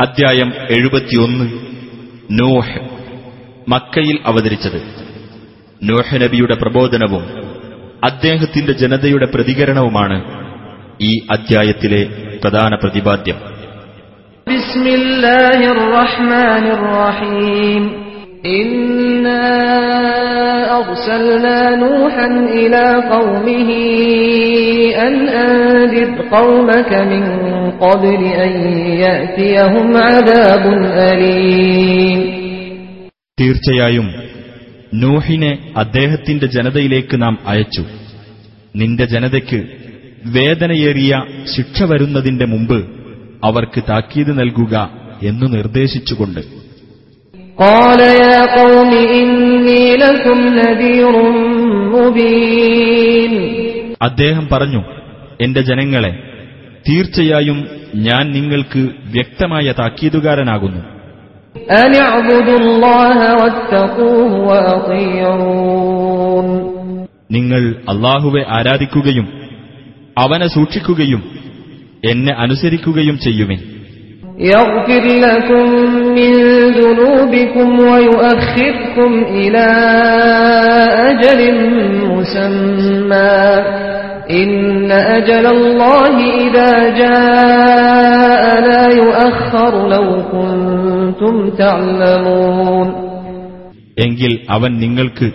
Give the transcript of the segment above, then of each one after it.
അധ്യായം എഴുപത്തിയൊന്ന്. നോഹ്. മക്കയിൽ അവതരിച്ചത്. നോഹ് നബിയുടെ പ്രബോധനവും അദ്ദേഹത്തിന്റെ ജനതയുടെ പ്രതികരണവുമാണ് ഈ അധ്യായത്തിലെ പ്രധാന പ്രതിപാദ്യം. بسم الله الرحمن الرحيم إنا أرسلنا نوحا إلى قومه أن أنذر قومك من قبل أن يأتيهم عذاب أليم തീർച്ചയായും നൂഹിനെ അദ്ദേഹത്തിന്റെ ജനതയിലേക്ക് നാം അയച്ചു നിന്റെ ജനതയ്ക്ക് വേദനയേറിയ ശിക്ഷ വരുന്നതിന്റെ മുമ്പ് അവർക്ക് താക്കീത് നൽകുക എന്നു നിർദ്ദേശിച്ചുകൊണ്ട് قال يا قوم إني لكم نذير مبين അദ്ദേഹം പറഞ്ഞു എന്റെ ജനങ്ങളെ തീർച്ചയായും ഞാൻ നിങ്ങൾക്ക് വ്യക്തമായ താക്കീതുകാരനാകുന്നു أن اعبدوا الله واتقوه وأطيعون നിങ്ങൾ അള്ളാഹുവെ ആരാധിക്കുകയും അവനെ സൂക്ഷിക്കുകയും എന്നെ അനുസരിക്കുകയും ചെയ്യുവിൻ يغفر لكم من ذنوبكم ويؤخركم إلى أجل مسمى إن أجل الله إذا جاء لا يؤخر لو كنتم تعلمون എങ്കിൽ അവൻ നിങ്ങൾക്ക്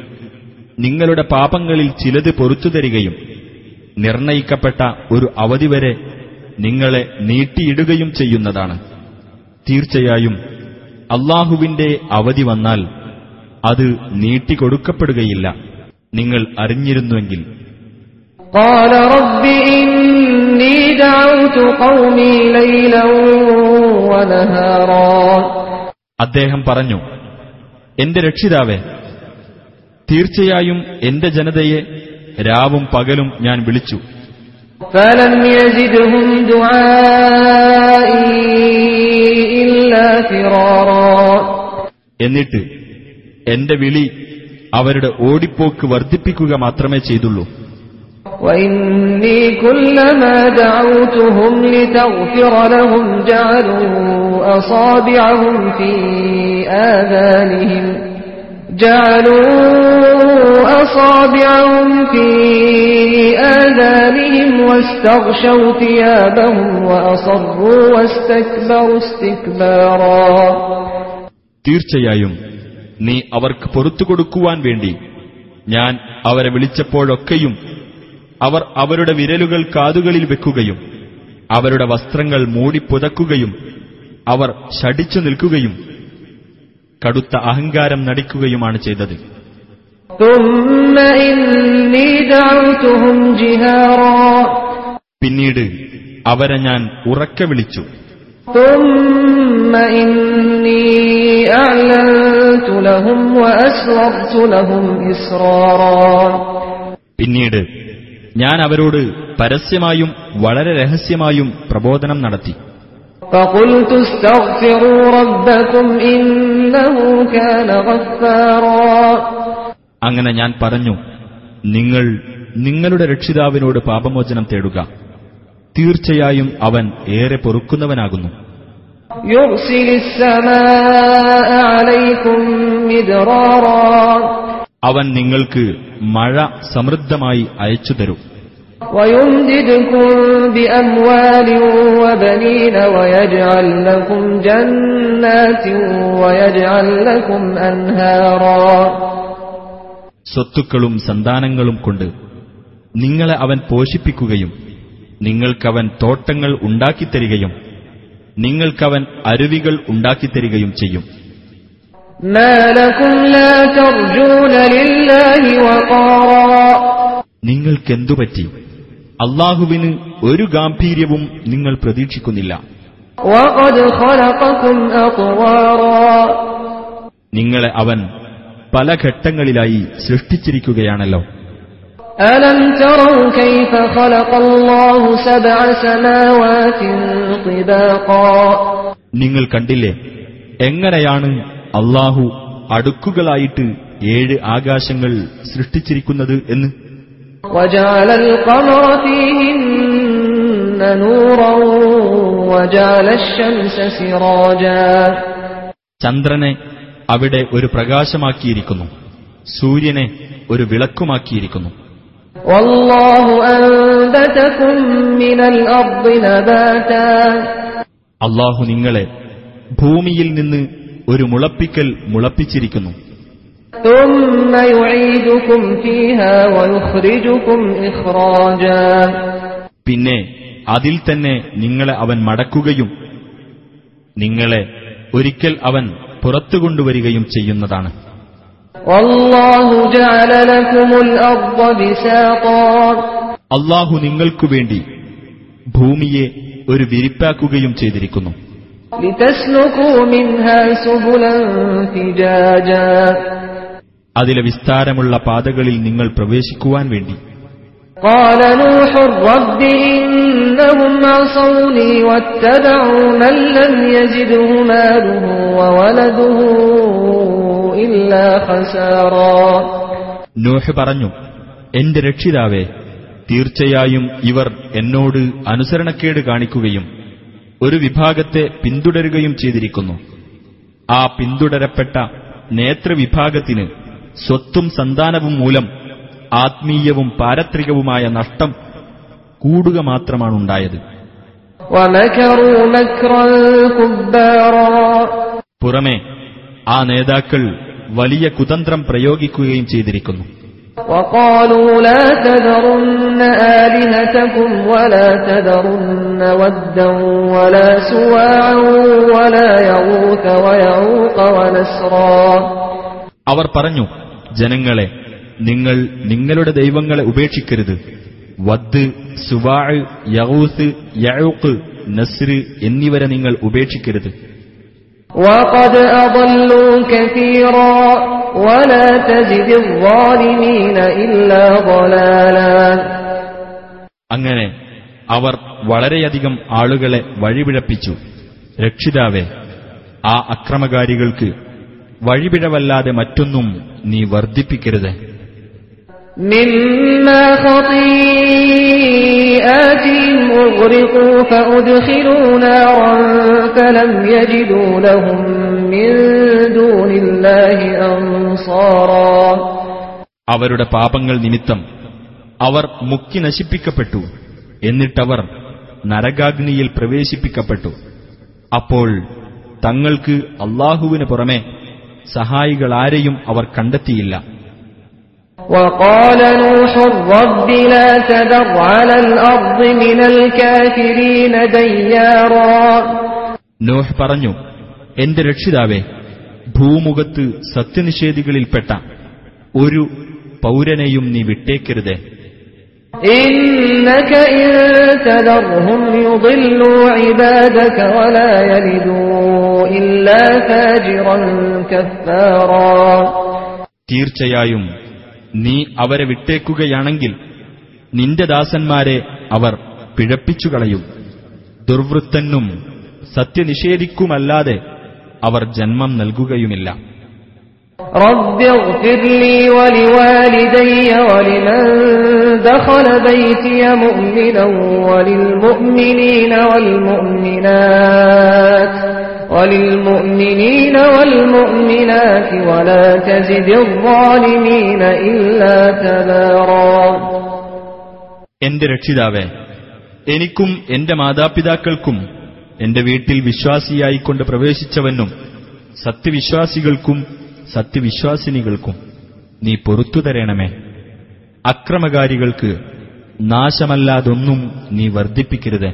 നിങ്ങളുടെ പാപങ്ങളിൽ ചിലത് പൊറത്തു തരികയും നിർണയിക്കപ്പെട്ട ഒരു അവധി വരെ നിങ്ങളെ നീട്ടിയിടുകയും ചെയ്യുന്നതാണ് തീർച്ചയായും അള്ളാഹുവിന്റെ അവധി വന്നാൽ അത് നീട്ടിക്കൊടുക്കപ്പെടുകയില്ല. നിങ്ങൾ അറിഞ്ഞിരുന്നുവെങ്കിൽ. അദ്ദേഹം പറഞ്ഞു എന്റെ രക്ഷിതാവേ തീർച്ചയായും എന്റെ ജനതയെ രാവും പകലും ഞാൻ വിളിച്ചു. ഫലം എന്നിട്ട് എന്റെ വിളി അവരുടെ ഓടിപ്പോക്ക് വർദ്ധിപ്പിക്കുക മാത്രമേ ചെയ്തുള്ളൂ وإني كلما دعوتهم لتغفر لهم جعلوا أصابعهم في آذانهم جعلوا أصابعهم في آذانهم واستغشوا ثيابهم وأصروا واستكبروا استكبارا തീർച്ചയായും നീ അവർക്ക് പൊറത്തു കൊടുക്കുവാൻ വേണ്ടി ഞാൻ അവരെ വിളിച്ചപ്പോഴൊക്കെയും അവർ അവരുടെ വിരലുകൾ കാതുകളിൽ വെക്കുകയും അവരുടെ വസ്ത്രങ്ങൾ മൂടിപ്പുതക്കുകയും അവർ ശടിച്ചു നിൽക്കുകയും കടുത്ത അഹങ്കാരം നടിക്കുകയുമാണ് ചെയ്തത്. പിന്നീട് അവരെ ഞാൻ ഉറക്കെ വിളിച്ചു. പിന്നീട് ഞാൻ അവരോട് പരസ്യമായും വളരെ രഹസ്യമായും പ്രബോധനം നടത്തി. فقلت استغفروا ربكم إنه كان غفارا അങ്ങനെ ഞാൻ പറഞ്ഞു നിങ്ങൾ നിങ്ങളുടെ രക്ഷിതാവിനോട് പാപമോചനം തേടുക തീർച്ചയായും അവൻ ഏറെ പൊറുക്കുന്നവനാകുന്നു يرسل السماء عليكم مدرارا അവൻ നിങ്ങൾക്ക് മഴ സമൃദ്ധമായി അയച്ചു തരും ويمددكم بأموال وبنين ويجعل لكم جنات ويجعل لكم أنهارا സ്വത്തുക്കളും സന്താനങ്ങളും കൊണ്ട് നിങ്ങളെ അവൻ പോഷിപ്പിക്കുകയും നിങ്ങൾക്കവൻ തോട്ടങ്ങൾ ഉണ്ടാക്കിത്തരികയും നിങ്ങൾക്കവൻ അരുവികൾ ഉണ്ടാക്കിത്തരികയും ചെയ്യും ما لكم لا ترجون لله وقارا നിങ്ങൾക്കെന്തുപറ്റി അള്ളാഹുവിന് ഒരു ഗാംഭീര്യവും നിങ്ങൾ പ്രതീക്ഷിക്കുന്നില്ല وقد خلقكم أطوارا നിങ്ങളെ അവൻ പല ഘട്ടങ്ങളിലായി സൃഷ്ടിച്ചിരിക്കുകയാണല്ലോ ألم تروا كيف خلق الله سبع سماوات طباقا നിങ്ങൾ കണ്ടില്ലേ എങ്ങനെയാണ് അള്ളാഹു അടുക്കുകളായിട്ട് ഏഴ് ആകാശങ്ങൾ സൃഷ്ടിച്ചിരിക്കുന്നത് എന്ന് وجعل القمر فيهن نورا وجعل الشمس سراجا ചന്ദ്രനെ അവിടെ ഒരു പ്രകാശമാക്കിയിരിക്കുന്നു സൂര്യനെ ഒരു വിളക്കുമാക്കിയിരിക്കുന്നു والله أنبتكم من الأرض نباتا അള്ളാഹു നിങ്ങളെ ഭൂമിയിൽ നിന്ന് ഒരു മുളപ്പിക്കൽ മുളപ്പിച്ചിരിക്കുന്നു പിന്നെ അതിൽ തന്നെ നിങ്ങളെ അവൻ മടക്കുകയും നിങ്ങളെ ഒരിക്കൽ അവൻ പുറത്തു കൊണ്ടുവരികയും ചെയ്യുന്നതാണ്. അള്ളാഹു നിങ്ങൾക്കു വേണ്ടി ഭൂമിയെ ഒരു വിരിപ്പാക്കുകയും ചെയ്തിരിക്കുന്നു. ലിതസ്ലുകൂ മിൻഹാ സുബുലൻ ഫിജാജാ. അതിലെ വിസ്താരമുള്ള പാതകളിൽ നിങ്ങൾ പ്രവേശിക്കുവാൻ വേണ്ടി قال نوح رب إنهم عصوني واتبعوا من لم يزده ماله وولده إلا خسارا നോഹ് പറഞ്ഞു എന്റെ രക്ഷിതാവേ തീർച്ചയായും ഇവർ എന്നോട് അനുസരണക്കേട് കാണിക്കുകയും ഒരു വിഭാഗത്തെ പിന്തുടരുകയും ചെയ്തിരിക്കുന്നു ആ പിന്തുടരപ്പെട്ട നേതൃവിഭാഗത്തിന് സ്വത്തും സന്താനവും മൂലം ആത്മീയവും പാരത്രികവുമായ നഷ്ടം കൂടുക മാത്രമാണുണ്ടായത് ومكروا مكرا كبارا പുറമെ ആ നേതാക്കൾ വലിയ കുതന്ത്രം പ്രയോഗിക്കുകയും ചെയ്തിരിക്കുന്നു وقالوا لا تذرن آلهتكم ولا تذرن ودا ولا سواعا ولا يغوث ويعوق ونسرا അവർ പറഞ്ഞു ജനങ്ങളെ നിങ്ങൾ നിങ്ങളുടെ ദൈവങ്ങളെ ഉപേക്ഷിക്കരുത്. വദ് സുവാൾ യഹൂസ് യഴൂക്ക് നസ്ര് എന്നിവരെ നിങ്ങൾ ഉപേക്ഷിക്കരുത്. അങ്ങനെ അവർ വളരെയധികം ആളുകളെ വഴിപിഴപ്പിച്ചു. രക്ഷിതാവേ ആ അക്രമകാരികൾക്ക് വഴിപിഴവല്ലാതെ മറ്റൊന്നും നീ വർദ്ധിപ്പിക്കരുത്. അവരുടെ പാപങ്ങൾ നിമിത്തം അവർ മുക്കി നശിപ്പിക്കപ്പെട്ടു. എന്നിട്ടവർ നരകാഗ്നിയിൽ പ്രവേശിപ്പിക്കപ്പെട്ടു. അപ്പോൾ തങ്ങൾക്ക് അള്ളാഹുവിന് പുറമെ സഹായികളാരെയും അവർ കണ്ടെത്തിയില്ല وقال نوح رب لا تذر على الأرض من الكافرين ديارا നോഹ് പറഞ്ഞു എന്റെ രക്ഷിതാവേ ഭൂമുഖത്ത് സത്യനിഷേധികളിൽപ്പെട്ട ഒരു പൗരനെയും നീ വിട്ടേക്കരുതേ إنك إن تذرهم يضلوا عبادك ولا يلدوا إلا فاجرا كفارا തീർച്ചയായും നീ അവരെ വിട്ടേക്കുകയാണെങ്കിൽ നിന്റെ ദാസന്മാരെ അവർ പിഴപ്പിച്ചുകളയും ദുർവൃത്തനും സത്യനിഷേധിക്കുമല്ലാതെ അവർ ജന്മം നൽകുകയുമില്ല رب اغفر لي ولوالدي ولمن دخل بيتي مؤمنا وللمؤمنين والمؤمنات وللمؤمنين والمؤمنات ولا تزد الظالمين إلا تبارا എന്റെ രക്ഷിതാവേ എനിക്കും എന്റെ മാതാപിതാക്കൾക്കും എന്റെ വീട്ടിൽ വിശ്വാസിയായിക്കൊണ്ട് പ്രവേശിച്ചവനും സത്യവിശ്വാസികൾക്കും സത്യവിശ്വാസിനികൾക്കും നീ പൊറത്തു തരണമേ അക്രമകാരികൾക്ക് നാശമല്ലാതൊന്നും നീ വർദ്ധിപ്പിക്കരുത്